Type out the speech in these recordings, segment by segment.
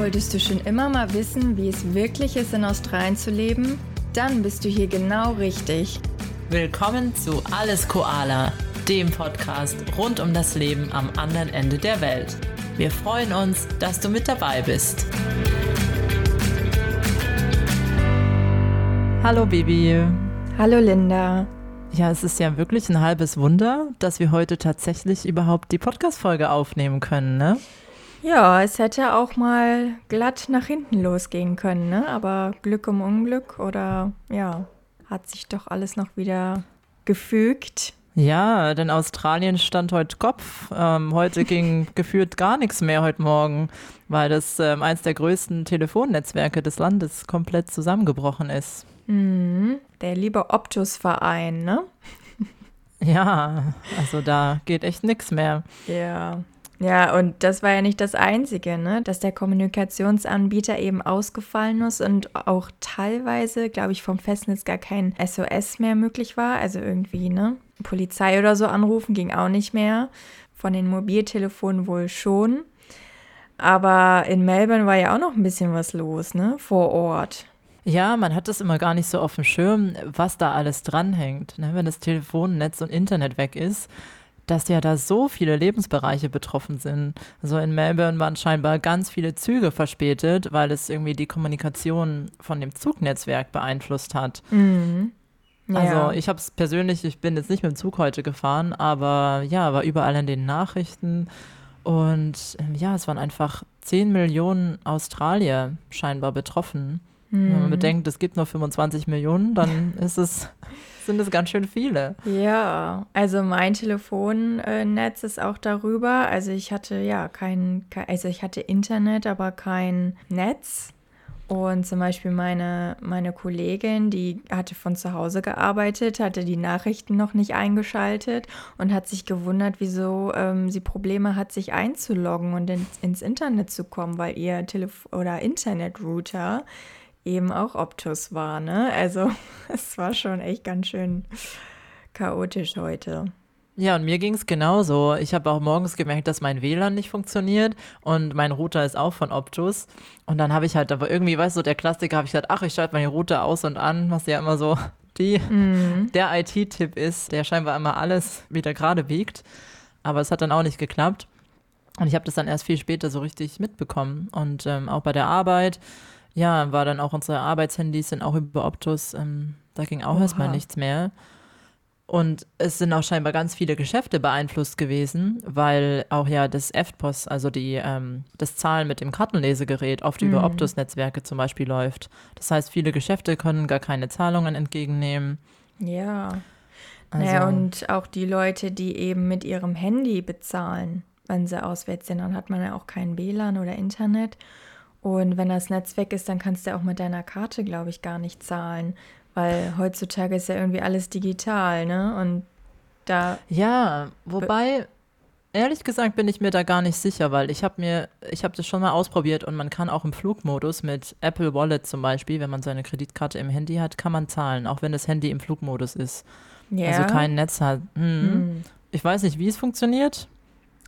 Wolltest du schon immer mal wissen, wie es wirklich ist, in Australien zu leben? Dann bist du hier genau richtig. Willkommen zu Alles Koala, dem Podcast rund um das Leben am anderen Ende der Welt. Wir freuen uns, dass du mit dabei bist. Hallo Bibi. Hallo Linda. Ja, es ist ja wirklich ein halbes Wunder, dass wir heute tatsächlich überhaupt die Podcast-Folge aufnehmen können, ne? Ja, es hätte auch mal glatt nach hinten losgehen können, ne? Aber Glück um Unglück oder ja, hat sich doch alles noch wieder gefügt. Ja, denn Australien stand heute Kopf. Ähm, heute ging gefühlt gar nichts mehr heute Morgen, weil das ähm, eins der größten Telefonnetzwerke des Landes komplett zusammengebrochen ist. Mhm, der liebe Optus-Verein, ne? Ja, also da geht echt nichts mehr. Ja. Ja, und das war ja nicht das Einzige, ne? dass der Kommunikationsanbieter eben ausgefallen ist und auch teilweise, glaube ich, vom Festnetz gar kein SOS mehr möglich war. Also irgendwie, ne? Polizei oder so anrufen ging auch nicht mehr. Von den Mobiltelefonen wohl schon. Aber in Melbourne war ja auch noch ein bisschen was los, ne? Vor Ort. Ja, man hat das immer gar nicht so auf dem Schirm, was da alles dranhängt. Ne? Wenn das Telefonnetz und Internet weg ist, dass ja da so viele Lebensbereiche betroffen sind. Also in Melbourne waren scheinbar ganz viele Züge verspätet, weil es irgendwie die Kommunikation von dem Zugnetzwerk beeinflusst hat. Mhm. Also Ja. ich habe es persönlich, ich bin jetzt nicht mit dem Zug heute gefahren, aber ja, war überall in den Nachrichten. Und ähm, ja, es waren einfach 10 Millionen Australier scheinbar betroffen. Wenn man Mhm. bedenkt, es gibt nur 25 Millionen, dann ist es, sind es ganz schön viele. Ja, also mein Telefonnetz ist auch darüber. Also ich hatte ja kein, also ich hatte Internet, aber kein Netz. Und zum Beispiel meine, meine Kollegin, die hatte von zu Hause gearbeitet, hatte die Nachrichten noch nicht eingeschaltet und hat sich gewundert, wieso ähm, sie Probleme hat, sich einzuloggen und ins, ins Internet zu kommen, weil ihr Telef oder Internetrouter eben auch Optus war, ne? Also es war schon echt ganz schön chaotisch heute. Ja, und mir ging es genauso. Ich habe auch morgens gemerkt, dass mein WLAN nicht funktioniert und mein Router ist auch von Optus. Und dann habe ich halt, aber irgendwie, weißt du, der Klassiker, habe ich gesagt, ach, ich schalte meine Router aus und an, was ja immer so die, Mhm. der IT-Tipp ist, der scheinbar immer alles wieder gerade biegt. Aber es hat dann auch nicht geklappt. Und ich habe das dann erst viel später so richtig mitbekommen. Und ähm, auch bei der Arbeit, ja, war dann auch unsere Arbeitshandys sind auch über Optus. Ähm, da ging auch Oha. erstmal nichts mehr. Und es sind auch scheinbar ganz viele Geschäfte beeinflusst gewesen, weil auch ja das EFTPOS, also die, ähm, das Zahlen mit dem Kartenlesegerät, oft über Mhm. Optus-Netzwerke zum Beispiel läuft. Das heißt, viele Geschäfte können gar keine Zahlungen entgegennehmen. Ja. Also, naja, und auch die Leute, die eben mit ihrem Handy bezahlen, wenn sie auswärts sind, dann hat man ja auch kein WLAN oder Internet. Und wenn das Netz weg ist, dann kannst du auch mit deiner Karte, glaube ich, gar nicht zahlen. Weil heutzutage ist ja irgendwie alles digital, ne? Und da, ja, wobei, ehrlich gesagt bin ich mir da gar nicht sicher, weil ich habe mir, ich habe das schon mal ausprobiert und man kann auch im Flugmodus mit Apple Wallet zum Beispiel, wenn man seine Kreditkarte im Handy hat, kann man zahlen, auch wenn das Handy im Flugmodus ist. ja. Also kein Netz hat. Mhm. Hm. Ich weiß nicht, wie es funktioniert,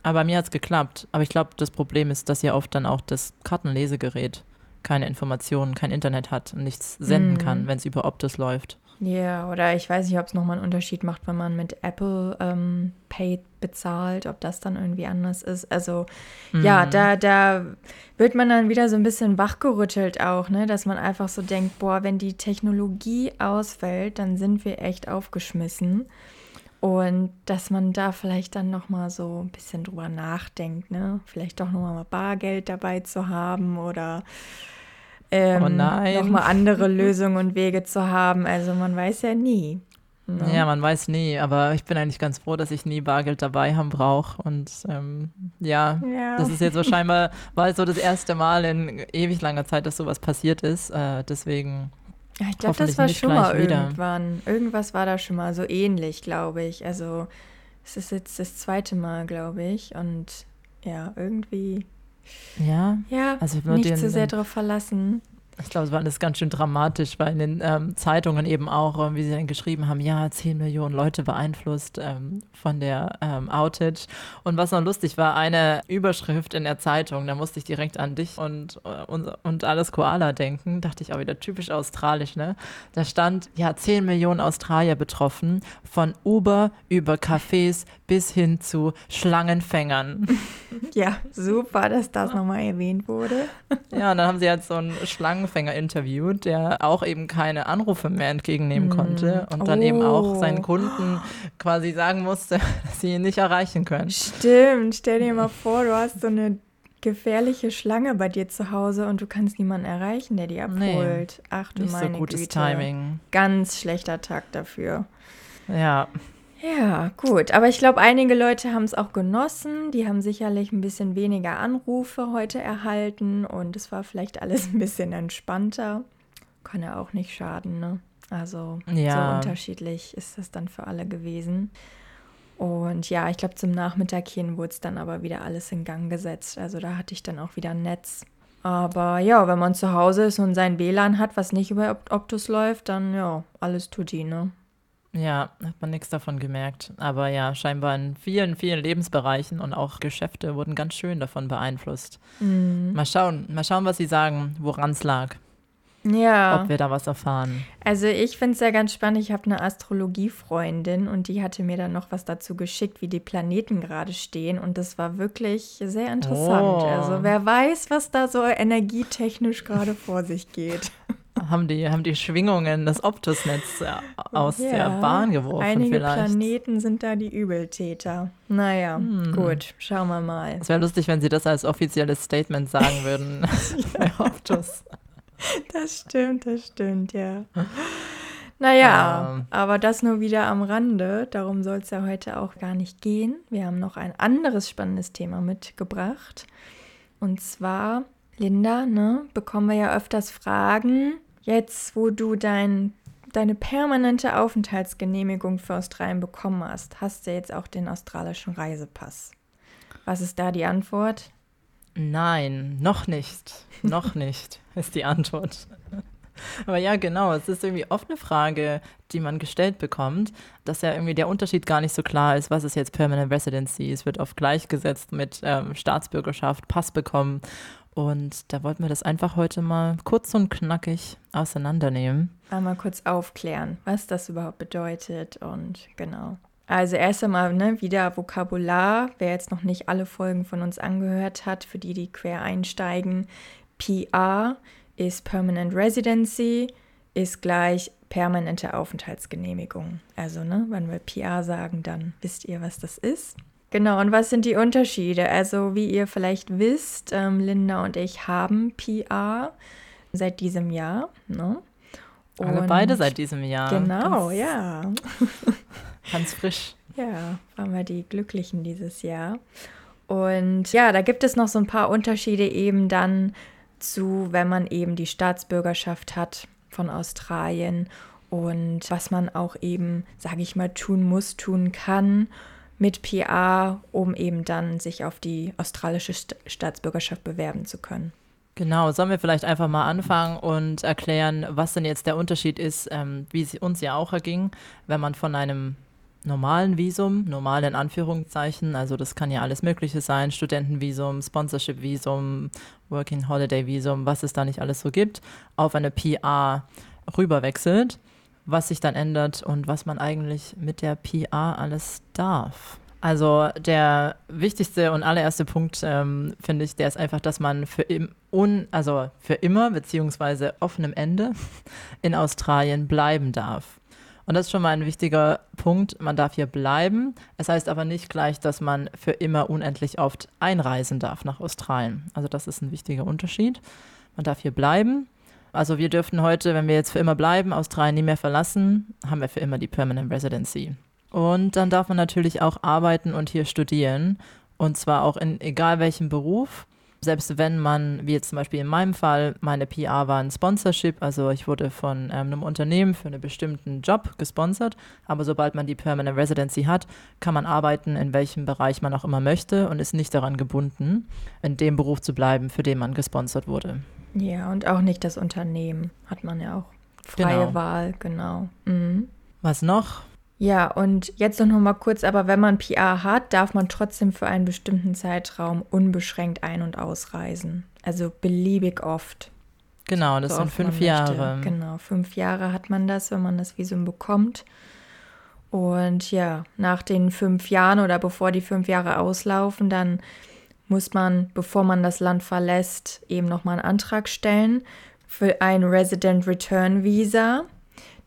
aber mir hat es geklappt. Aber ich glaube, das Problem ist, dass ja oft dann auch das Kartenlesegerät keine Informationen, kein Internet hat und nichts senden Mhm. kann, wenn es über Optus läuft. Ja, oder ich weiß nicht, ob es nochmal einen Unterschied macht, wenn man mit Apple ähm, Pay bezahlt, ob das dann irgendwie anders ist. Also ja, Mhm. da, da wird man dann wieder so ein bisschen wachgerüttelt auch, ne? Dass man einfach so denkt, boah, wenn die Technologie ausfällt, dann sind wir echt aufgeschmissen. Und dass man da vielleicht dann nochmal so ein bisschen drüber nachdenkt, ne? Vielleicht doch nochmal mal Bargeld dabei zu haben oder ähm, Oh nochmal andere Lösungen und Wege zu haben. Also man weiß ja nie. ne? Ja, man weiß nie, aber ich bin eigentlich ganz froh, dass ich nie Bargeld dabei haben brauche. Und ähm, ja, Ja. das ist jetzt so scheinbar, war so das erste Mal in ewig langer Zeit, dass sowas passiert ist. Äh, deswegen, Ja, ich glaube, das war schon mal wieder. irgendwann. Irgendwas war da schon mal so ähnlich, glaube ich. Also es ist jetzt das zweite Mal, glaube ich. Und ja, irgendwie, ja, ja, Also nicht zu sehr den- darauf verlassen. Ich glaube, es war alles ganz schön dramatisch, weil in den ähm, Zeitungen eben auch, ähm, wie sie dann geschrieben haben, ja, 10 Millionen Leute beeinflusst ähm, von der ähm, Outage. Und was noch lustig war, eine Überschrift in der Zeitung, da musste ich direkt an dich und, äh, und, und alles Koala denken. Dachte ich auch wieder typisch australisch, ne? Da stand, ja, 10 Millionen Australier betroffen, von Uber über Cafés bis hin zu Schlangenfängern. Ja, super, dass das nochmal erwähnt wurde. Ja, und dann haben sie halt so einen Schlangenfänger interviewt, der auch eben keine Anrufe mehr entgegennehmen mm. konnte und dann oh. eben auch seinen. Kunden quasi sagen musste, dass sie ihn nicht erreichen können. Stimmt, stell dir mal vor, du hast so eine gefährliche Schlange bei dir zu Hause und du kannst niemanden erreichen, der die abholt. Nee, Ach du nicht meine so gutes Güte. Timing. Ganz schlechter Tag dafür. Ja. Ja, gut. Aber ich glaube, einige Leute haben es auch genossen. Die haben sicherlich ein bisschen weniger Anrufe heute erhalten und es war vielleicht alles ein bisschen entspannter. Kann ja auch nicht schaden, ne? Also ja. so unterschiedlich ist das dann für alle gewesen. Und ja, ich glaube, zum Nachmittag hin wurde es dann aber wieder alles in Gang gesetzt. Also da hatte ich dann auch wieder ein Netz. Aber ja, wenn man zu Hause ist und sein WLAN hat, was nicht über Optus läuft, dann ja, alles tut die, ne? Ja, hat man nichts davon gemerkt. Aber ja, scheinbar in vielen, vielen Lebensbereichen und auch Geschäfte wurden ganz schön davon beeinflusst. Mhm. Mal schauen, mal schauen, was sie sagen, woran es lag. Ja. Ob wir da was erfahren. Also ich finde es ja ganz spannend. Ich habe eine Astrologiefreundin und die hatte mir dann noch was dazu geschickt, wie die Planeten gerade stehen. Und das war wirklich sehr interessant. Oh. Also wer weiß, was da so energietechnisch gerade vor sich geht. haben die, haben die Schwingungen des Optusnetz äh, aus ja, der Bahn geworfen. Einige vielleicht. Planeten sind da die Übeltäter. Naja, hm. gut, schauen wir mal. Es wäre lustig, wenn sie das als offizielles Statement sagen würden bei Optus. Das stimmt, das stimmt, ja. Naja, ähm. aber das nur wieder am Rande. Darum soll es ja heute auch gar nicht gehen. Wir haben noch ein anderes spannendes Thema mitgebracht. Und zwar Linda, ne, bekommen wir ja öfters Fragen. Jetzt, wo du dein, deine permanente Aufenthaltsgenehmigung für Australien bekommen hast, hast du jetzt auch den australischen Reisepass. Was ist da die Antwort? Nein, noch nicht. noch nicht, ist die Antwort. Aber ja, genau, es ist irgendwie oft eine Frage, die man gestellt bekommt, dass ja irgendwie der Unterschied gar nicht so klar ist, was ist jetzt Permanent Residency. Es wird oft gleichgesetzt mit ähm, Staatsbürgerschaft, Pass bekommen. Und da wollten wir das einfach heute mal kurz und knackig auseinandernehmen. Einmal kurz aufklären, was das überhaupt bedeutet und genau. Also erst einmal ne, wieder Vokabular, wer jetzt noch nicht alle Folgen von uns angehört hat, für die, die quer einsteigen. PR ist Permanent Residency, ist gleich permanente Aufenthaltsgenehmigung. Also ne, wenn wir PR sagen, dann wisst ihr, was das ist. Genau, und was sind die Unterschiede? Also, wie ihr vielleicht wisst, ähm, Linda und ich haben PR seit diesem Jahr. Ne? Und Alle beide seit diesem Jahr. Genau, ganz, ja. Ganz frisch. Ja, waren wir die Glücklichen dieses Jahr. Und ja, da gibt es noch so ein paar Unterschiede eben dann zu, wenn man eben die Staatsbürgerschaft hat von Australien und was man auch eben, sage ich mal, tun muss, tun kann mit PR, um eben dann sich auf die australische Staatsbürgerschaft bewerben zu können. Genau, sollen wir vielleicht einfach mal anfangen und erklären, was denn jetzt der Unterschied ist, ähm, wie es uns ja auch erging, wenn man von einem normalen Visum, normal in Anführungszeichen, also das kann ja alles Mögliche sein, Studentenvisum, Sponsorship-Visum, Working Holiday Visum, was es da nicht alles so gibt, auf eine PR rüberwechselt was sich dann ändert und was man eigentlich mit der PR alles darf. Also der wichtigste und allererste Punkt, ähm, finde ich, der ist einfach, dass man für, im, un, also für immer beziehungsweise offenem Ende in Australien bleiben darf. Und das ist schon mal ein wichtiger Punkt. Man darf hier bleiben. Es heißt aber nicht gleich, dass man für immer unendlich oft einreisen darf nach Australien. Also das ist ein wichtiger Unterschied. Man darf hier bleiben also wir dürften heute, wenn wir jetzt für immer bleiben, Australien nie mehr verlassen, haben wir für immer die Permanent Residency. Und dann darf man natürlich auch arbeiten und hier studieren. Und zwar auch in egal welchem Beruf. Selbst wenn man, wie jetzt zum Beispiel in meinem Fall, meine PR war ein Sponsorship, also ich wurde von ähm, einem Unternehmen für einen bestimmten Job gesponsert, aber sobald man die Permanent Residency hat, kann man arbeiten, in welchem Bereich man auch immer möchte und ist nicht daran gebunden, in dem Beruf zu bleiben, für den man gesponsert wurde. Ja, und auch nicht das Unternehmen hat man ja auch. Freie genau. Wahl, genau. Mhm. Was noch? Ja, und jetzt noch mal kurz, aber wenn man PR hat, darf man trotzdem für einen bestimmten Zeitraum unbeschränkt ein- und ausreisen. Also beliebig oft. Genau, das so sind fünf Jahre. Genau, fünf Jahre hat man das, wenn man das Visum bekommt. Und ja, nach den fünf Jahren oder bevor die fünf Jahre auslaufen, dann muss man, bevor man das Land verlässt, eben nochmal einen Antrag stellen für ein Resident Return Visa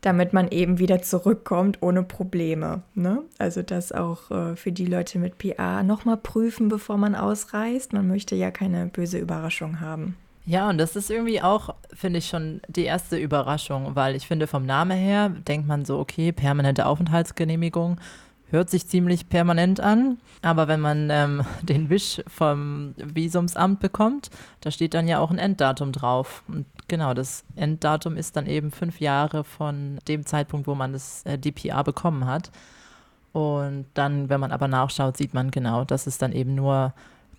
damit man eben wieder zurückkommt ohne Probleme. Ne? Also das auch äh, für die Leute mit PA nochmal prüfen, bevor man ausreist. Man möchte ja keine böse Überraschung haben. Ja, und das ist irgendwie auch, finde ich, schon die erste Überraschung, weil ich finde, vom Namen her denkt man so, okay, permanente Aufenthaltsgenehmigung hört sich ziemlich permanent an. Aber wenn man ähm, den Wisch vom Visumsamt bekommt, da steht dann ja auch ein Enddatum drauf. Und genau, das Enddatum ist dann eben fünf Jahre von dem Zeitpunkt, wo man das äh, DPA bekommen hat. Und dann, wenn man aber nachschaut, sieht man genau, das ist dann eben nur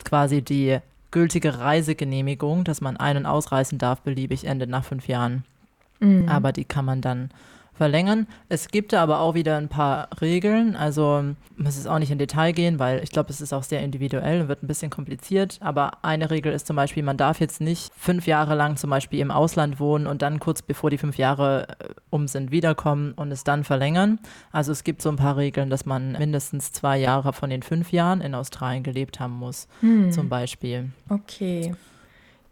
quasi die gültige Reisegenehmigung, dass man ein- und ausreisen darf, beliebig endet nach fünf Jahren. Mhm. Aber die kann man dann verlängern. Es gibt da aber auch wieder ein paar Regeln. Also muss es auch nicht in Detail gehen, weil ich glaube, es ist auch sehr individuell und wird ein bisschen kompliziert. Aber eine Regel ist zum Beispiel, man darf jetzt nicht fünf Jahre lang zum Beispiel im Ausland wohnen und dann kurz bevor die fünf Jahre äh, um sind wiederkommen und es dann verlängern. Also es gibt so ein paar Regeln, dass man mindestens zwei Jahre von den fünf Jahren in Australien gelebt haben muss, hm. zum Beispiel. Okay.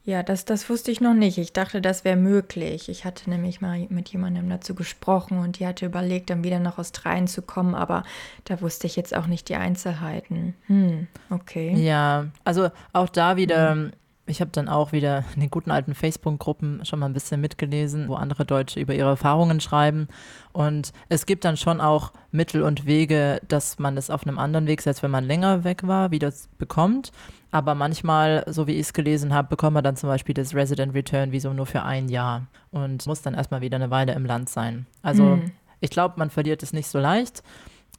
Ja, das, das wusste ich noch nicht. Ich dachte, das wäre möglich. Ich hatte nämlich mal mit jemandem dazu gesprochen und die hatte überlegt, dann wieder nach Australien zu kommen, aber da wusste ich jetzt auch nicht die Einzelheiten. Hm, okay. Ja, also auch da wieder. Hm. Ich habe dann auch wieder in den guten alten Facebook-Gruppen schon mal ein bisschen mitgelesen, wo andere Deutsche über ihre Erfahrungen schreiben. Und es gibt dann schon auch Mittel und Wege, dass man es auf einem anderen Weg, selbst wenn man länger weg war, wieder bekommt. Aber manchmal, so wie ich es gelesen habe, bekommt man dann zum Beispiel das Resident Return Visum nur für ein Jahr und muss dann erstmal wieder eine Weile im Land sein. Also mhm. ich glaube, man verliert es nicht so leicht,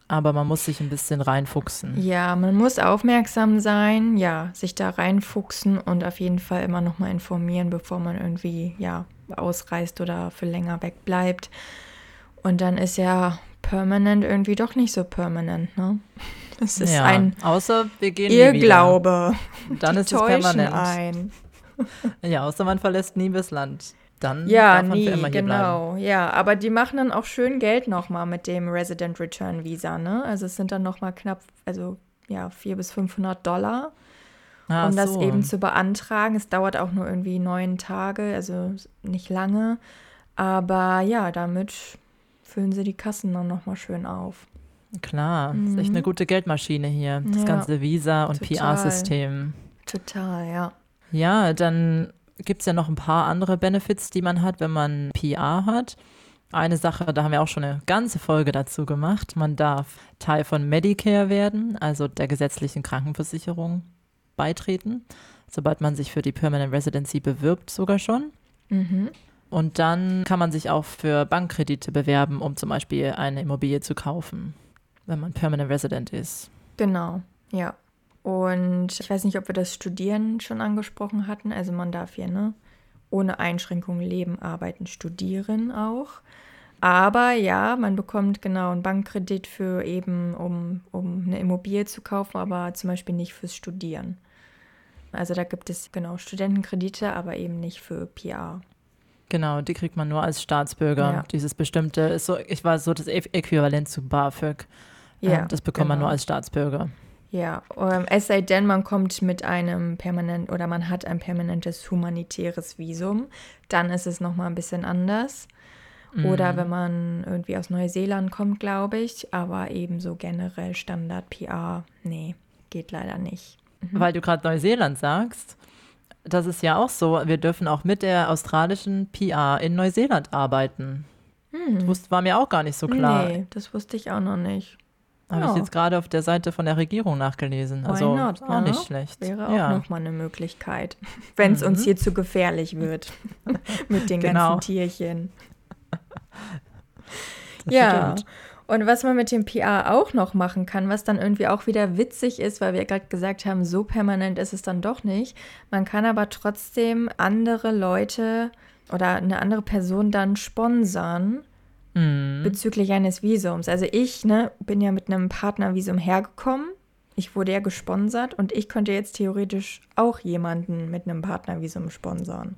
aber man muss sich ein bisschen reinfuchsen. Ja, man muss aufmerksam sein, ja, sich da reinfuchsen und auf jeden Fall immer nochmal informieren, bevor man irgendwie, ja, ausreist oder für länger weg bleibt. Und dann ist ja permanent irgendwie doch nicht so permanent, ne? Es ist ja, ein außer wir gehen Irrglaube. Dann ist es permanent. Ein. Ja, außer man verlässt nie das Land. Dann ja, darf man nie, für immer hier genau. Bleiben. Ja, aber die machen dann auch schön Geld nochmal mit dem Resident Return Visa, ne? Also es sind dann nochmal knapp, also ja, 400 bis 500 Dollar, Ach um so. das eben zu beantragen. Es dauert auch nur irgendwie neun Tage, also nicht lange. Aber ja, damit füllen sie die Kassen dann nochmal schön auf. Klar, mhm. ist echt eine mhm. gute Geldmaschine hier, das ja, ganze Visa- und PR-System. Total, ja. Ja, dann gibt es ja noch ein paar andere Benefits, die man hat, wenn man PR hat. Eine Sache, da haben wir auch schon eine ganze Folge dazu gemacht. Man darf Teil von Medicare werden, also der gesetzlichen Krankenversicherung beitreten, sobald man sich für die Permanent Residency bewirbt, sogar schon. Mhm. Und dann kann man sich auch für Bankkredite bewerben, um zum Beispiel eine Immobilie zu kaufen wenn man Permanent Resident ist. Genau, ja. Und ich weiß nicht, ob wir das Studieren schon angesprochen hatten. Also man darf hier ne, ohne Einschränkungen leben, arbeiten, studieren auch. Aber ja, man bekommt genau einen Bankkredit für eben, um, um eine Immobilie zu kaufen, aber zum Beispiel nicht fürs Studieren. Also da gibt es genau Studentenkredite, aber eben nicht für PR. Genau, die kriegt man nur als Staatsbürger. Ja. Dieses bestimmte, ist so, ich war so das Äquivalent zu BAföG. Ja, das bekommt genau. man nur als Staatsbürger. Ja, ähm, es sei denn, man kommt mit einem permanent oder man hat ein permanentes humanitäres Visum, dann ist es nochmal ein bisschen anders. Mhm. Oder wenn man irgendwie aus Neuseeland kommt, glaube ich, aber ebenso generell Standard PR, nee, geht leider nicht. Mhm. Weil du gerade Neuseeland sagst, das ist ja auch so, wir dürfen auch mit der australischen PR in Neuseeland arbeiten. Hm. Das war mir auch gar nicht so klar. Nee, das wusste ich auch noch nicht. Habe Ja. ich jetzt gerade auf der Seite von der Regierung nachgelesen. Also not? auch nicht schlecht. Wäre auch ja. nochmal eine Möglichkeit, wenn es uns Mhm. hier zu gefährlich wird mit den Genau. ganzen Tierchen. Das Ja. stimmt. Und was man mit dem PR auch noch machen kann, was dann irgendwie auch wieder witzig ist, weil wir gerade gesagt haben, so permanent ist es dann doch nicht. Man kann aber trotzdem andere Leute oder eine andere Person dann sponsern Mhm. bezüglich eines Visums. Also ich ne, bin ja mit einem Partnervisum hergekommen. Ich wurde ja gesponsert und ich könnte jetzt theoretisch auch jemanden mit einem Partnervisum sponsern.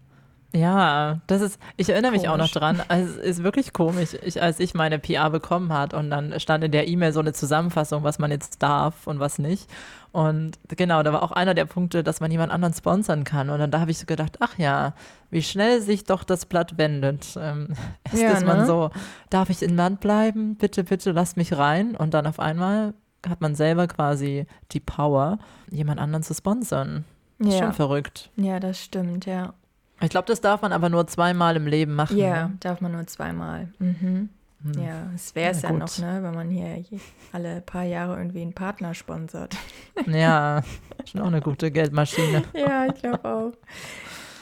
Ja, das ist, ich erinnere mich auch noch Komisch. dran, also, es ist wirklich komisch, ich, als ich meine PR bekommen hat und dann stand in der E-Mail so eine Zusammenfassung, was man jetzt darf und was nicht. Und genau, da war auch einer der Punkte, dass man jemand anderen sponsern kann. Und dann da habe ich so gedacht, ach ja, wie schnell sich doch das Blatt wendet. Ähm, erst Ja, ist man ne? so, darf ich in Land bleiben? Bitte, bitte, lasst mich rein. Und dann auf einmal hat man selber quasi die Power, jemand anderen zu sponsern. Ist Ja, schon verrückt. ja, das stimmt, ja. Ich glaube, das darf man aber nur zweimal im Leben machen. Ja, Ne? darf man nur zweimal. Mhm. Hm. Ja, es wäre es ja gut. noch, ne, wenn man hier alle paar Jahre irgendwie einen Partner sponsert. Ja, schon auch eine gute Geldmaschine. Ja, ich glaube auch.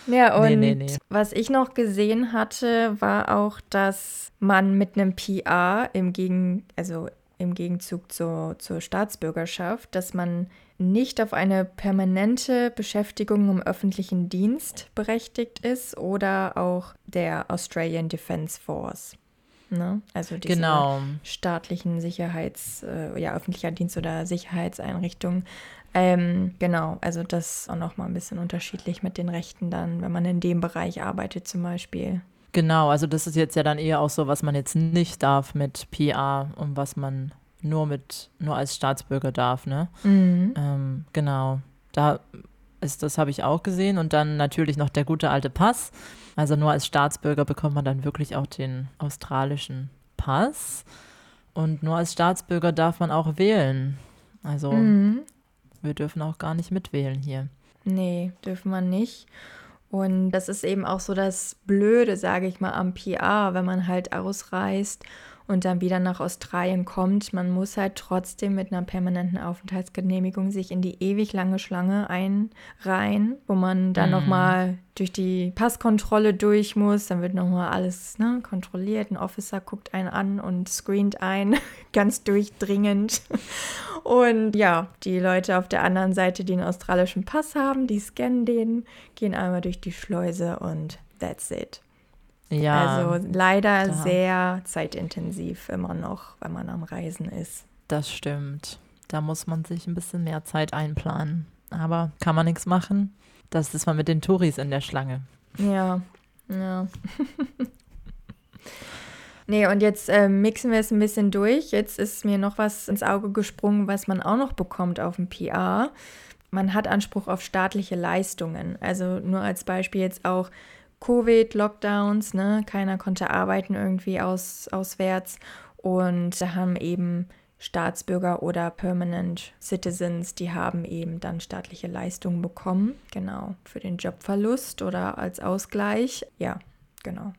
Ja, und Nee, nee, nee. was ich noch gesehen hatte, war auch, dass man mit einem PR im Gegen, also im Gegenzug zur, zur Staatsbürgerschaft, dass man nicht auf eine permanente Beschäftigung im öffentlichen Dienst berechtigt ist oder auch der Australian Defence Force. Ne? Also diese Genau. staatlichen Sicherheits-, äh, ja, öffentlicher Dienst oder Sicherheitseinrichtungen. Ähm, genau, also das ist auch nochmal ein bisschen unterschiedlich mit den Rechten dann, wenn man in dem Bereich arbeitet zum Beispiel. Genau, also das ist jetzt ja dann eher auch so, was man jetzt nicht darf mit PR und was man nur mit, nur als Staatsbürger darf, ne? Mhm. Ähm, genau. Da ist, das habe ich auch gesehen. Und dann natürlich noch der gute alte Pass. Also nur als Staatsbürger bekommt man dann wirklich auch den australischen Pass. Und nur als Staatsbürger darf man auch wählen. Also Mhm. wir dürfen auch gar nicht mitwählen hier. Nee, dürfen wir nicht. Und das ist eben auch so das Blöde, sage ich mal, am PR, wenn man halt ausreist und dann wieder nach Australien kommt. Man muss halt trotzdem mit einer permanenten Aufenthaltsgenehmigung sich in die ewig lange Schlange einreihen, wo man dann Mhm. nochmal durch die Passkontrolle durch muss. Dann wird nochmal alles ne, kontrolliert. Ein Officer guckt einen an und screent ein, ganz durchdringend. Und ja, die Leute auf der anderen Seite, die einen australischen Pass haben, die scannen den, gehen einmal durch die Schleuse und that's it. Ja, also leider da- sehr zeitintensiv immer noch, wenn man am Reisen ist. das stimmt. Da muss man sich ein bisschen mehr Zeit einplanen. Aber kann man nichts machen. Das ist man mit den Touris in der Schlange. Ja, ja. Nee, und jetzt äh, mixen wir es ein bisschen durch. Jetzt ist mir noch was ins Auge gesprungen, was man auch noch bekommt auf dem PR. Man hat Anspruch auf staatliche Leistungen. Also nur als Beispiel jetzt auch Covid-Lockdowns, ne? Keiner konnte arbeiten irgendwie aus, auswärts. Und da haben eben Staatsbürger oder Permanent Citizens, die haben eben dann staatliche Leistungen bekommen. Genau, für den Jobverlust oder als Ausgleich. Ja, genau.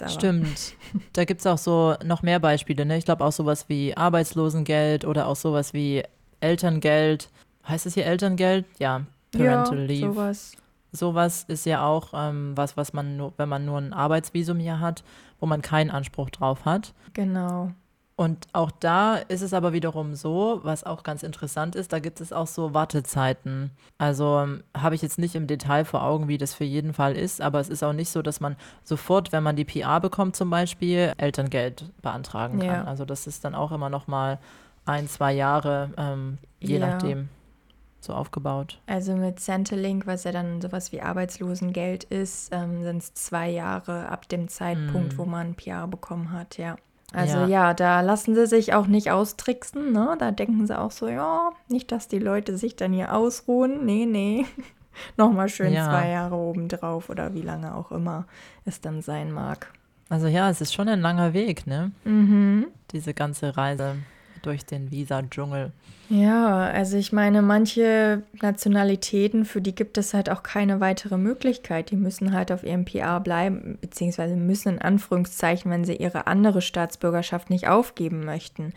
Aber- Stimmt. Da gibt es auch so noch mehr Beispiele. Ne? Ich glaube auch sowas wie Arbeitslosengeld oder auch sowas wie Elterngeld. Heißt es hier Elterngeld? Ja, Parental ja, Leave. sowas. Sowas ist ja auch ähm, was, was man nur, wenn man nur ein Arbeitsvisum hier hat, wo man keinen Anspruch drauf hat. Genau. Und auch da ist es aber wiederum so, was auch ganz interessant ist, da gibt es auch so Wartezeiten. Also ähm, habe ich jetzt nicht im Detail vor Augen, wie das für jeden Fall ist, aber es ist auch nicht so, dass man sofort, wenn man die PR bekommt zum Beispiel, Elterngeld beantragen kann. Ja. Also das ist dann auch immer noch mal ein, zwei Jahre, ähm, je Ja. nachdem, so aufgebaut. Also mit Centrelink, was ja dann sowas wie Arbeitslosengeld ist, ähm, sind es zwei Jahre ab dem Zeitpunkt, Mm. wo man PR bekommen hat, ja. Also Ja. ja. da lassen sie sich auch nicht austricksen, ne? Da denken sie auch so, ja, nicht, dass die Leute sich dann hier ausruhen. Nee, nee. Nochmal schön Ja. zwei Jahre obendrauf oder wie lange auch immer es dann sein mag. Also ja, es ist schon ein langer Weg, ne? Mhm. Diese ganze Reise durch den Visa-Dschungel. Ja, also ich meine, manche Nationalitäten, für die gibt es halt auch keine weitere Möglichkeit. Die müssen halt auf ihrem PR bleiben, beziehungsweise müssen in Anführungszeichen, wenn sie ihre andere Staatsbürgerschaft nicht aufgeben möchten.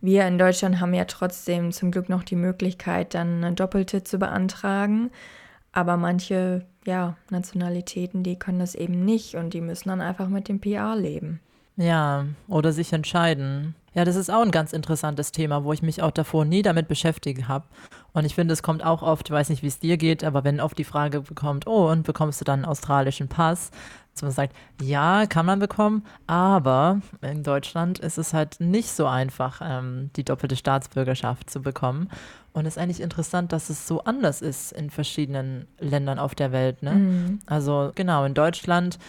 wir in Deutschland haben ja trotzdem zum Glück noch die Möglichkeit, dann eine doppelte zu beantragen. Aber manche ja, Nationalitäten, die können das eben nicht und die müssen dann einfach mit dem PR leben. Ja, oder sich entscheiden. Ja, das ist auch ein ganz interessantes Thema, wo ich mich auch davor nie damit beschäftigt habe. Und ich finde, es kommt auch oft, ich weiß nicht, wie es dir geht, aber wenn oft die Frage bekommt, oh, und bekommst du dann einen australischen Pass? Dass man sagt, ja, kann man bekommen, aber in Deutschland ist es halt nicht so einfach, ähm, die doppelte Staatsbürgerschaft zu bekommen. Und es ist eigentlich interessant, dass es so anders ist in verschiedenen Ländern auf der Welt. Ne? Mhm. Also genau, in Deutschland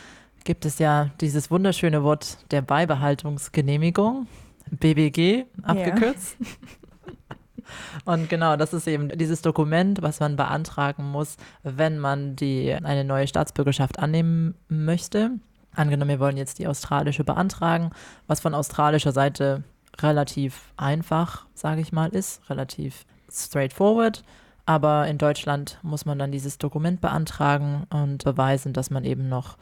gibt es ja dieses wunderschöne Wort der Beibehaltungsgenehmigung, BBG abgekürzt. Ja. Und genau, das ist eben dieses Dokument, was man beantragen muss, wenn man die, eine neue Staatsbürgerschaft annehmen möchte. Angenommen, wir wollen jetzt die australische beantragen, was von australischer Seite relativ einfach, sage ich mal, ist, relativ straightforward. Aber in Deutschland muss man dann dieses Dokument beantragen und beweisen, dass man eben noch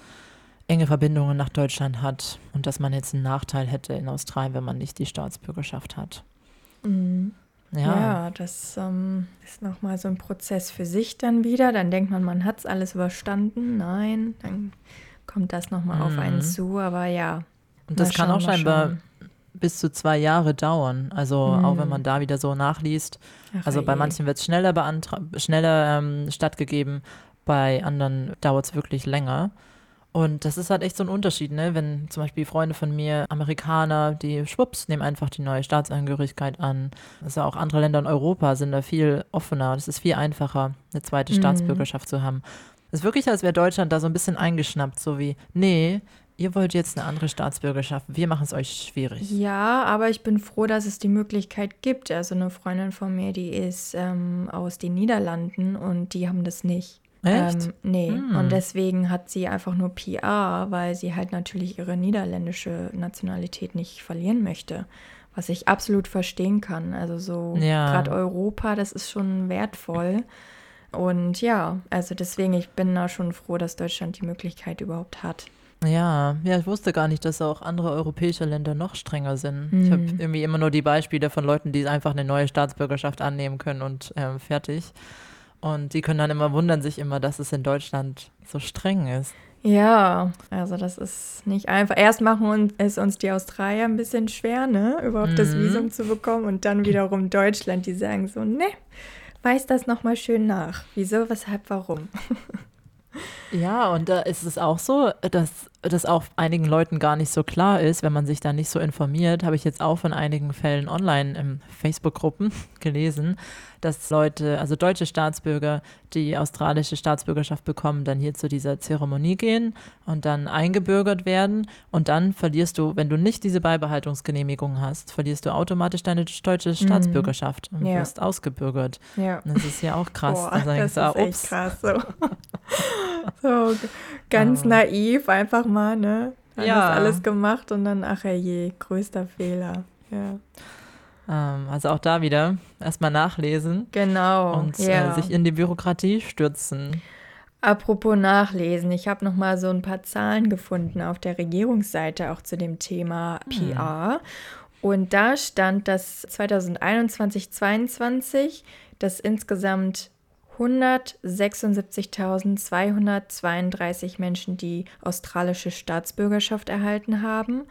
enge Verbindungen nach Deutschland hat und dass man jetzt einen Nachteil hätte in Australien, wenn man nicht die Staatsbürgerschaft hat. Mhm. Ja. ja, das ähm, ist nochmal so ein Prozess für sich dann wieder. Dann denkt man, man hat es alles überstanden. Nein, dann kommt das nochmal mhm. auf einen mhm. zu. Aber ja. Und das kann auch scheinbar bis zu zwei Jahre dauern. Also mhm. auch wenn man da wieder so nachliest. Ach, also bei manchen wird es schneller, schneller ähm, stattgegeben, bei anderen dauert es wirklich länger. Und das ist halt echt so ein Unterschied, ne? Wenn zum Beispiel Freunde von mir, Amerikaner, die schwupps, nehmen einfach die neue Staatsangehörigkeit an. Also auch andere Länder in Europa sind da viel offener. Es ist viel einfacher, eine zweite mhm. Staatsbürgerschaft zu haben. Es ist wirklich, als wäre Deutschland da so ein bisschen eingeschnappt, so wie, nee, ihr wollt jetzt eine andere Staatsbürgerschaft, wir machen es euch schwierig. Ja, aber ich bin froh, dass es die Möglichkeit gibt. Also eine Freundin von mir, die ist ähm, aus den Niederlanden und die haben das nicht. Echt? Ähm, nee. Hm. Und deswegen hat sie einfach nur PR, weil sie halt natürlich ihre niederländische Nationalität nicht verlieren möchte. Was ich absolut verstehen kann. Also so ja. gerade Europa, das ist schon wertvoll. Und ja, also deswegen, ich bin da schon froh, dass Deutschland die Möglichkeit überhaupt hat. Ja, ja, ich wusste gar nicht, dass auch andere europäische Länder noch strenger sind. Mhm. Ich habe irgendwie immer nur die Beispiele von Leuten, die einfach eine neue Staatsbürgerschaft annehmen können und äh, fertig. Und die können dann immer wundern sich immer, dass es in Deutschland so streng ist. Ja, also das ist nicht einfach. Erst machen es uns die Australier ein bisschen schwer, ne, überhaupt mhm. das Visum zu bekommen und dann wiederum Deutschland, die sagen so, ne, weiß das nochmal schön nach. Wieso, weshalb, warum? Ja, und da ist es auch so, dass das auch einigen Leuten gar nicht so klar ist, wenn man sich da nicht so informiert, habe ich jetzt auch von einigen Fällen online in Facebook-Gruppen gelesen, dass Leute, also deutsche Staatsbürger, die australische Staatsbürgerschaft bekommen, dann hier zu dieser Zeremonie gehen und dann eingebürgert werden und dann verlierst du, wenn du nicht diese Beibehaltungsgenehmigung hast, verlierst du automatisch deine deutsche mhm. Staatsbürgerschaft und ja. wirst ausgebürgert. Ja. Und das ist ja auch krass. Boah, das ist ah, echt krass. So. so ganz naiv, einfach mal, ne? Dann ja. alles gemacht und dann, ach je, größter Fehler. Ja. Ähm, also auch da wieder erstmal nachlesen. Genau. Und äh, ja. äh, sich in die Bürokratie stürzen. Apropos Nachlesen, ich habe noch mal so ein paar Zahlen gefunden auf der Regierungsseite auch zu dem Thema PR. Hm. Und da stand, dass 2021, 2022 dass insgesamt 176.232 Menschen die australische Staatsbürgerschaft erhalten haben.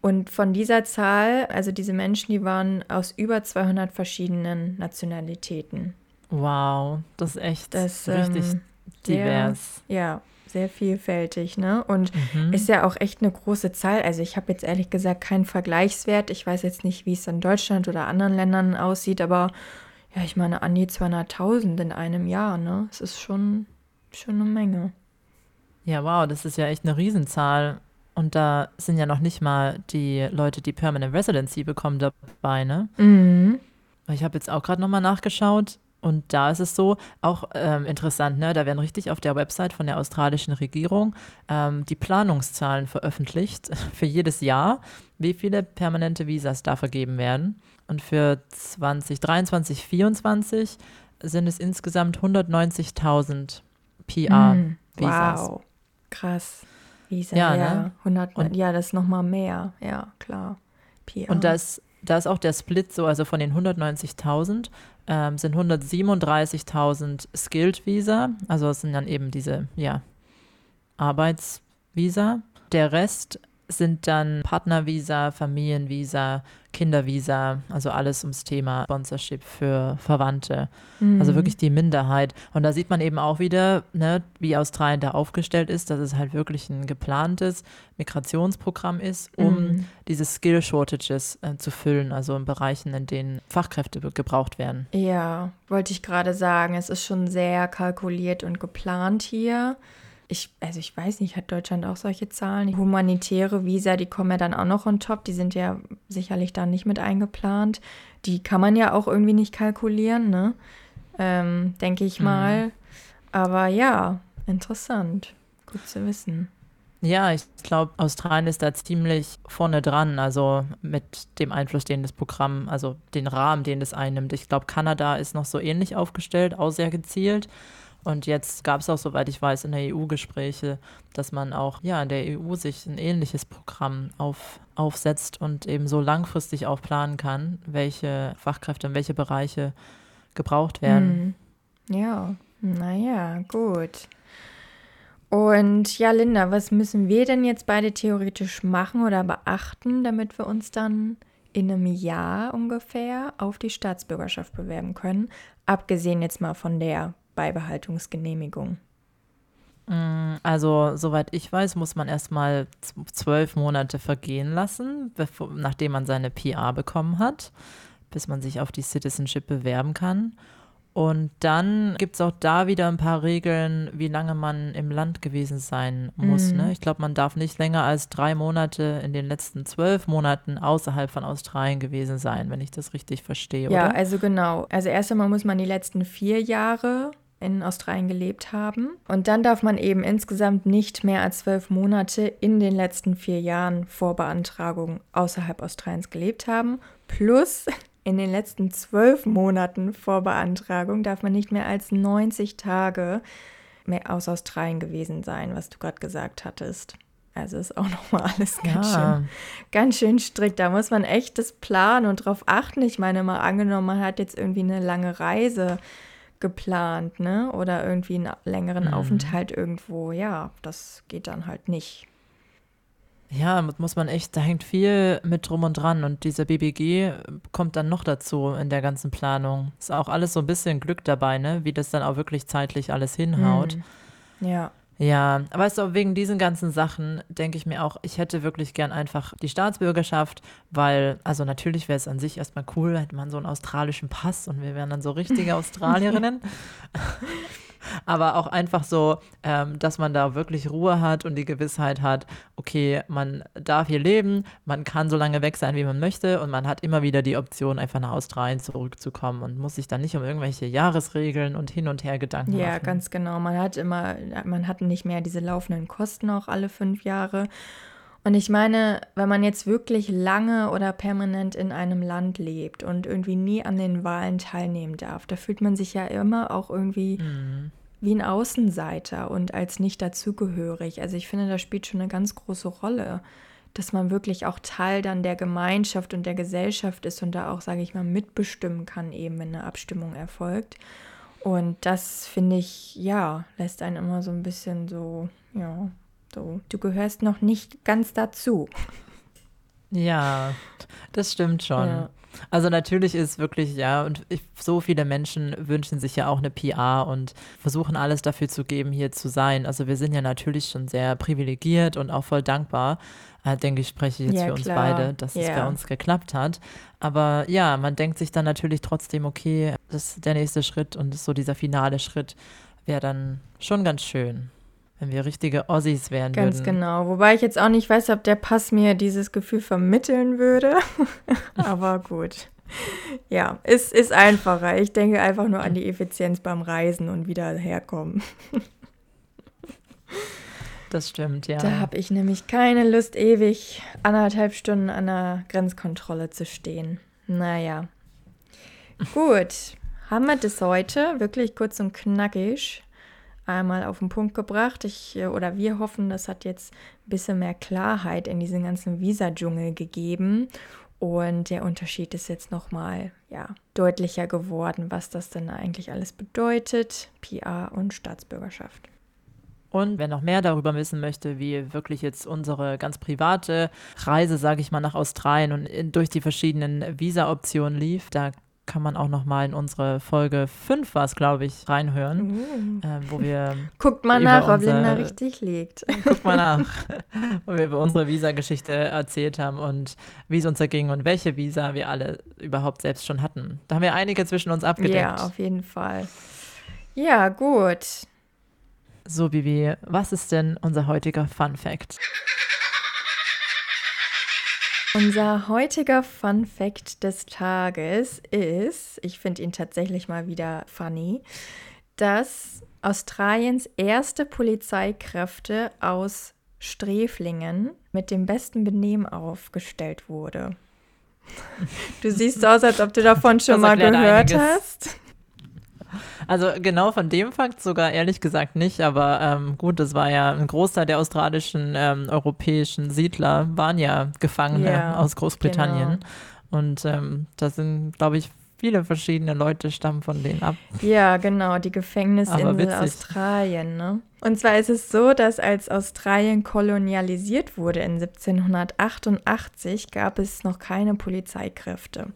Und von dieser Zahl, also diese Menschen, die waren aus über 200 verschiedenen Nationalitäten. Wow, das ist echt das, richtig ähm, divers. Sehr, ja, sehr vielfältig, ne? Und mhm. ist ja auch echt eine große Zahl. Also ich habe jetzt ehrlich gesagt keinen Vergleichswert. Ich weiß jetzt nicht, wie es in Deutschland oder anderen Ländern aussieht, aber ja, ich meine, an die 200.000 in einem Jahr, ne? Es ist schon, schon eine Menge. Ja, wow, das ist ja echt eine Riesenzahl. Und da sind ja noch nicht mal die Leute, die Permanent Residency bekommen, dabei, ne? Mhm. Ich habe jetzt auch gerade nochmal nachgeschaut. Und da ist es so, auch ähm, interessant, ne? da werden richtig auf der Website von der australischen Regierung ähm, die Planungszahlen veröffentlicht für jedes Jahr, wie viele permanente Visas da vergeben werden. Und für 2023, 2024 sind es insgesamt 190.000 PR-Visas. wow, krass. Visa, ja, ja. Ne? 100, und, ja, das ist nochmal mehr. Ja, klar. PR. Und das da ist auch der Split so, also von den 190.000 ähm, sind 137.000 Skilled Visa, also es sind dann eben diese, ja, Arbeitsvisa. Der Rest sind dann Partnervisa, Familienvisa, Kindervisa, also alles ums Thema Sponsorship für Verwandte. Mhm. Also wirklich die Minderheit. Und da sieht man eben auch wieder, ne, wie Australien da aufgestellt ist, dass es halt wirklich ein geplantes Migrationsprogramm ist, um mhm. diese Skill Shortages äh, zu füllen, also in Bereichen, in denen Fachkräfte gebraucht werden. Ja, wollte ich gerade sagen, es ist schon sehr kalkuliert und geplant hier ich, also ich weiß nicht, hat Deutschland auch solche Zahlen? Die humanitäre Visa, die kommen ja dann auch noch on top, die sind ja sicherlich da nicht mit eingeplant. Die kann man ja auch irgendwie nicht kalkulieren, ne? Ähm, Denke ich mhm. mal. Mhm. Aber ja, interessant. Gut zu wissen. Ja, ich glaube, Australien ist da ziemlich vorne dran, also mit dem Einfluss, den das Programm, also den Rahmen, den es einnimmt. Ich glaube, Kanada ist noch so ähnlich aufgestellt, auch sehr gezielt. Und jetzt gab es auch, soweit ich weiß, in der EU Gespräche, dass man auch ja in der EU sich ein ähnliches Programm auf, aufsetzt und eben so langfristig auch planen kann, welche Fachkräfte in welche Bereiche gebraucht werden. Hm. Ja, naja, gut. Und ja, Linda, was müssen wir denn jetzt beide theoretisch machen oder beachten, damit wir uns dann in einem Jahr ungefähr auf die Staatsbürgerschaft bewerben können? Abgesehen jetzt mal von der Beibehaltungsgenehmigung? Mm, also, soweit ich weiß, muss man erstmal zwölf Monate vergehen lassen, bevor, nachdem man seine PR bekommen hat, bis man sich auf die Citizenship bewerben kann. Und dann gibt es auch da wieder ein paar Regeln, wie lange man im Land gewesen sein muss. Mhm. Ne? Ich glaube, man darf nicht länger als drei Monate in den letzten zwölf Monaten außerhalb von Australien gewesen sein, wenn ich das richtig verstehe. Ja, oder? also genau. Also erst einmal muss man die letzten vier Jahre in Australien gelebt haben. Und dann darf man eben insgesamt nicht mehr als zwölf Monate in den letzten vier Jahren vor Beantragung außerhalb Australiens gelebt haben. Plus in den letzten zwölf Monaten vor Beantragung darf man nicht mehr als 90 Tage mehr aus Australien gewesen sein, was du gerade gesagt hattest. Also ist auch nochmal alles ganz, ja. schön, ganz schön strikt. Da muss man echt das planen und drauf achten. Ich meine, mal angenommen, man hat jetzt irgendwie eine lange Reise geplant, ne? Oder irgendwie einen längeren mhm. Aufenthalt irgendwo. Ja, das geht dann halt nicht. Ja, muss man echt, da hängt viel mit drum und dran und dieser BBG kommt dann noch dazu in der ganzen Planung. Ist auch alles so ein bisschen Glück dabei, ne? Wie das dann auch wirklich zeitlich alles hinhaut. Mhm. Ja. Ja, aber weißt du, wegen diesen ganzen Sachen denke ich mir auch, ich hätte wirklich gern einfach die Staatsbürgerschaft, weil, also natürlich wäre es an sich erstmal cool, hätte man so einen australischen Pass und wir wären dann so richtige Australierinnen. aber auch einfach so, ähm, dass man da wirklich Ruhe hat und die Gewissheit hat, okay, man darf hier leben, man kann so lange weg sein, wie man möchte und man hat immer wieder die Option, einfach nach Australien zurückzukommen und muss sich dann nicht um irgendwelche Jahresregeln und hin und her Gedanken ja, machen. Ja, ganz genau. Man hat immer, man hat nicht mehr diese laufenden Kosten auch alle fünf Jahre. Und ich meine, wenn man jetzt wirklich lange oder permanent in einem Land lebt und irgendwie nie an den Wahlen teilnehmen darf, da fühlt man sich ja immer auch irgendwie mhm. wie ein Außenseiter und als nicht dazugehörig. Also ich finde, das spielt schon eine ganz große Rolle, dass man wirklich auch Teil dann der Gemeinschaft und der Gesellschaft ist und da auch, sage ich mal, mitbestimmen kann, eben wenn eine Abstimmung erfolgt. Und das finde ich, ja, lässt einen immer so ein bisschen so, ja, so, du gehörst noch nicht ganz dazu. Ja, das stimmt schon. Ja. Also natürlich ist wirklich, ja, und ich, so viele Menschen wünschen sich ja auch eine PR und versuchen alles dafür zu geben, hier zu sein. Also wir sind ja natürlich schon sehr privilegiert und auch voll dankbar. Äh, denke ich, spreche jetzt ja, für uns klar. beide, dass yeah. es bei uns geklappt hat. Aber ja, man denkt sich dann natürlich trotzdem, okay, das ist der nächste Schritt und so dieser finale Schritt wäre dann schon ganz schön wenn wir richtige Ossis wären Ganz würden. genau. Wobei ich jetzt auch nicht weiß, ob der Pass mir dieses Gefühl vermitteln würde. Aber gut. Ja, es ist, ist einfacher. Ich denke einfach nur an die Effizienz beim Reisen und wieder herkommen. Das stimmt, ja. Da habe ich nämlich keine Lust, ewig anderthalb Stunden an der Grenzkontrolle zu stehen. Naja. Gut. Haben wir das heute? Wirklich kurz und knackig einmal auf den Punkt gebracht. Ich äh, oder wir hoffen, das hat jetzt ein bisschen mehr Klarheit in diesen ganzen Visa-Dschungel gegeben. Und der Unterschied ist jetzt nochmal ja, deutlicher geworden, was das denn eigentlich alles bedeutet, PR und Staatsbürgerschaft. Und wer noch mehr darüber wissen möchte, wie wirklich jetzt unsere ganz private Reise, sage ich mal, nach Australien und durch die verschiedenen Visa-Optionen lief, da kann man auch noch mal in unsere Folge 5 war es, glaube ich, reinhören, uh. äh, wo wir Guckt mal nach, ob Linda richtig liegt. Guckt mal nach, wo wir über unsere Visa-Geschichte erzählt haben und wie es uns erging und welche Visa wir alle überhaupt selbst schon hatten. Da haben wir einige zwischen uns abgedeckt. Ja, auf jeden Fall. Ja, gut. So, Bibi, was ist denn unser heutiger Fun Fact? Unser heutiger Fun Fact des Tages ist, ich finde ihn tatsächlich mal wieder funny, dass Australiens erste Polizeikräfte aus Sträflingen mit dem besten Benehmen aufgestellt wurde. Du siehst aus, als ob du davon schon mal gehört einiges. hast. Also genau von dem Fakt sogar ehrlich gesagt nicht, aber ähm, gut, das war ja ein Großteil der australischen ähm, europäischen Siedler waren ja Gefangene ja, aus Großbritannien. Genau. Und ähm, da sind, glaube ich, viele verschiedene Leute stammen von denen ab. Ja, genau, die Gefängnisinsel Australien. Ne? Und zwar ist es so, dass als Australien kolonialisiert wurde in 1788, gab es noch keine Polizeikräfte.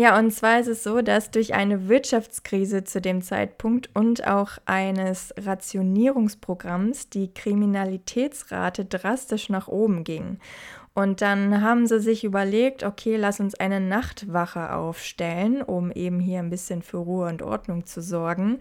Ja, und zwar ist es so, dass durch eine Wirtschaftskrise zu dem Zeitpunkt und auch eines Rationierungsprogramms die Kriminalitätsrate drastisch nach oben ging. Und dann haben sie sich überlegt, okay, lass uns eine Nachtwache aufstellen, um eben hier ein bisschen für Ruhe und Ordnung zu sorgen.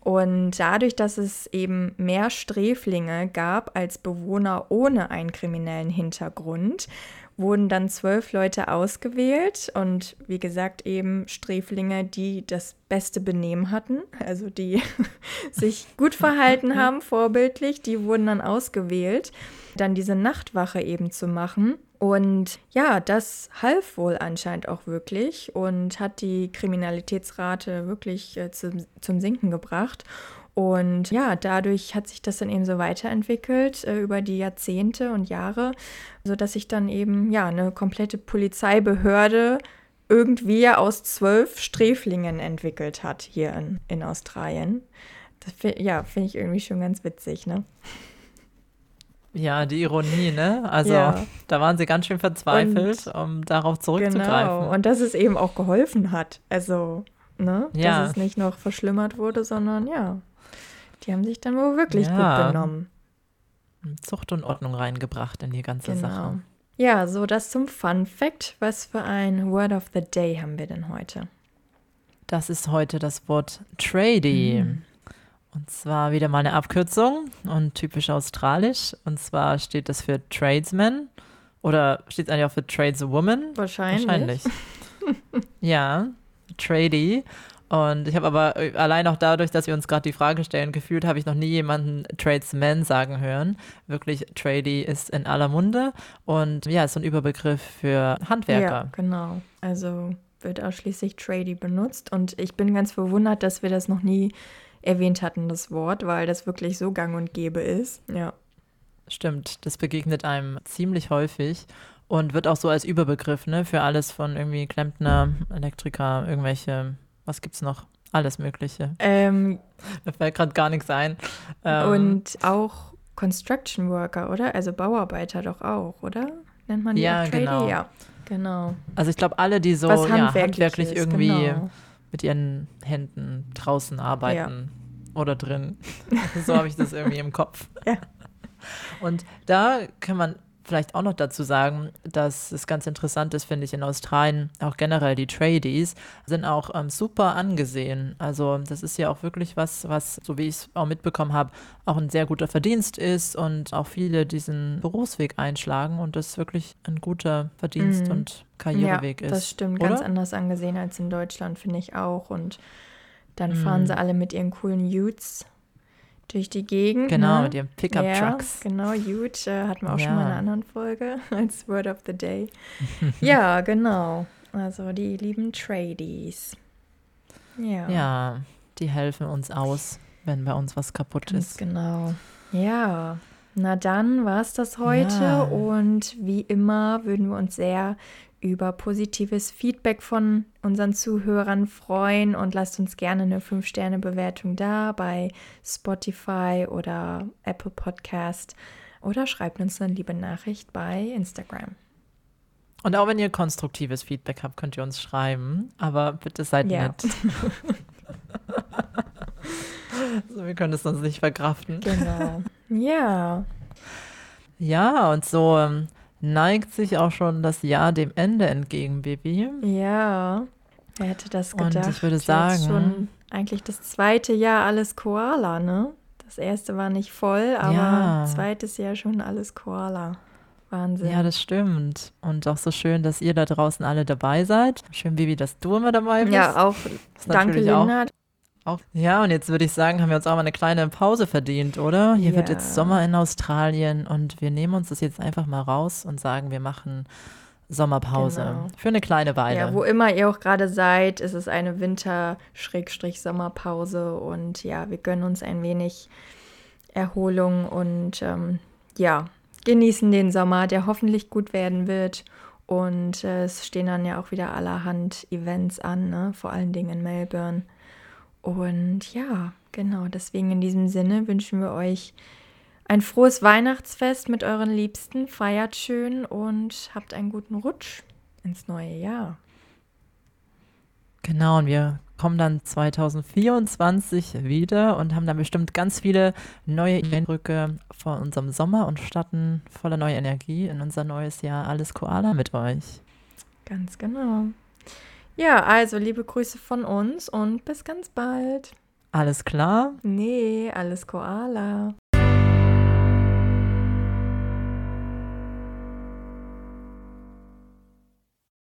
Und dadurch, dass es eben mehr Sträflinge gab als Bewohner ohne einen kriminellen Hintergrund, wurden dann zwölf Leute ausgewählt und wie gesagt eben Sträflinge, die das beste Benehmen hatten, also die sich gut verhalten haben, vorbildlich, die wurden dann ausgewählt, dann diese Nachtwache eben zu machen. Und ja, das half wohl anscheinend auch wirklich und hat die Kriminalitätsrate wirklich äh, zum, zum Sinken gebracht. Und ja, dadurch hat sich das dann eben so weiterentwickelt äh, über die Jahrzehnte und Jahre, sodass sich dann eben ja eine komplette Polizeibehörde irgendwie aus zwölf Sträflingen entwickelt hat hier in, in Australien. Das, ja, finde ich irgendwie schon ganz witzig, ne? Ja, die Ironie, ne? Also ja. da waren sie ganz schön verzweifelt, und, um darauf zurückzugreifen. Genau, und dass es eben auch geholfen hat. Also, ne? Ja. Dass es nicht noch verschlimmert wurde, sondern ja, die haben sich dann wohl wirklich ja. gut benommen. Zucht und Ordnung reingebracht in die ganze genau. Sache. Ja, so das zum Fun Fact. Was für ein Word of the Day haben wir denn heute? Das ist heute das Wort Tradie. Mhm. Und zwar wieder mal eine Abkürzung und typisch australisch. Und zwar steht das für Tradesman oder steht es eigentlich auch für Tradeswoman? Wahrscheinlich. Wahrscheinlich. ja, Tradie. Und ich habe aber äh, allein auch dadurch, dass wir uns gerade die Frage stellen, gefühlt habe ich noch nie jemanden Tradesman sagen hören. Wirklich, Tradie ist in aller Munde und ja, ist so ein Überbegriff für Handwerker. Ja, genau. Also wird ausschließlich Tradie benutzt und ich bin ganz verwundert, dass wir das noch nie erwähnt hatten, das Wort, weil das wirklich so gang und gäbe ist. Ja. Stimmt, das begegnet einem ziemlich häufig und wird auch so als Überbegriff ne, für alles von irgendwie Klempner, Elektriker, irgendwelche was gibt's noch? Alles Mögliche. Ähm, Mir fällt gerade gar nichts ein. Ähm, und auch Construction Worker, oder? Also Bauarbeiter doch auch, oder? Nennt man die ja, genau. Ja, genau. Also ich glaube, alle, die so ja, handwerklich ist, irgendwie genau. mit ihren Händen draußen arbeiten ja. oder drin. so habe ich das irgendwie im Kopf. Ja. Und da kann man vielleicht auch noch dazu sagen, dass es ganz interessant ist, finde ich, in Australien, auch generell die Tradies sind auch ähm, super angesehen. Also das ist ja auch wirklich was, was, so wie ich es auch mitbekommen habe, auch ein sehr guter Verdienst ist und auch viele diesen Berufsweg einschlagen und das wirklich ein guter Verdienst mhm. und Karriereweg ja, ist. Das stimmt, oder? ganz anders angesehen als in Deutschland, finde ich auch. Und dann fahren mhm. sie alle mit ihren coolen Utes durch die Gegend. Genau, ne? mit ihren Pickup-Trucks. Ja, genau, huge. Äh, hatten wir auch ja. schon mal in einer anderen Folge als Word of the Day. ja, genau. Also die lieben Tradies. Ja. Ja, die helfen uns aus, wenn bei uns was kaputt Ganz ist. Genau. Ja. Na dann war es das heute Ja. und wie immer würden wir uns sehr über positives Feedback von unseren Zuhörern freuen und lasst uns gerne eine 5-Sterne-Bewertung da bei Spotify oder Apple Podcast oder schreibt uns eine liebe Nachricht bei Instagram. Und auch wenn ihr konstruktives Feedback habt, könnt ihr uns schreiben. Aber bitte seid Ja. nett. also, wir können es sonst nicht verkraften. Genau. ja, Ja, und so ähm, neigt sich auch schon das Jahr dem Ende entgegen, Baby. ja. Wer hätte das Und gedacht? ich würde sagen- schon eigentlich das zweite Jahr alles Koala, ne? Das erste war nicht voll, aber Ja. zweites Jahr schon alles Koala. Wahnsinn. Ja, das stimmt. Und auch so schön, dass ihr da draußen alle dabei seid. Schön, Baby, dass du immer dabei bist. Ja, auch danke, auch- Linda. Auch, ja, und jetzt würde ich sagen, haben wir uns auch mal eine kleine Pause verdient, oder? Hier wird Ja. jetzt Sommer in Australien und wir nehmen uns das jetzt einfach mal raus und sagen, wir machen Sommerpause. Genau. Für eine kleine Weile. Ja, wo immer ihr auch gerade seid, ist es eine Winter-Sommerpause und ja, wir gönnen uns ein wenig Erholung und ähm, ja, genießen den Sommer, der hoffentlich gut werden wird. Und äh, es stehen dann ja auch wieder allerhand Events an, ne? vor allen Dingen in Melbourne. Und ja, genau, deswegen in diesem Sinne wünschen wir euch ein frohes Weihnachtsfest mit euren Liebsten, feiert schön und habt einen guten Rutsch ins neue Jahr. Genau, und wir kommen dann 2024 wieder und haben dann bestimmt ganz viele neue Eindrücke von unserem Sommer und starten voller neuer Energie in unser neues Jahr. Alles Koala mit euch. Ganz genau. Ja, also liebe Grüße von uns und bis ganz bald. Alles klar? Nee, alles Koala.